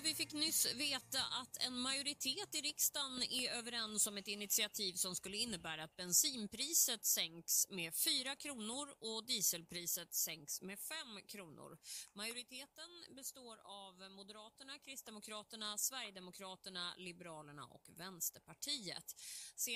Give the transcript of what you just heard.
Vi fick nyss veta att en majoritet i riksdagen är överens om ett initiativ som skulle innebära att bensinpriset sänks med 4 kronor och dieselpriset sänks med 5 kronor. Majoriteten består av Moderaterna, Kristdemokraterna, Sverigedemokraterna, Liberalerna och Vänsterpartiet. Sen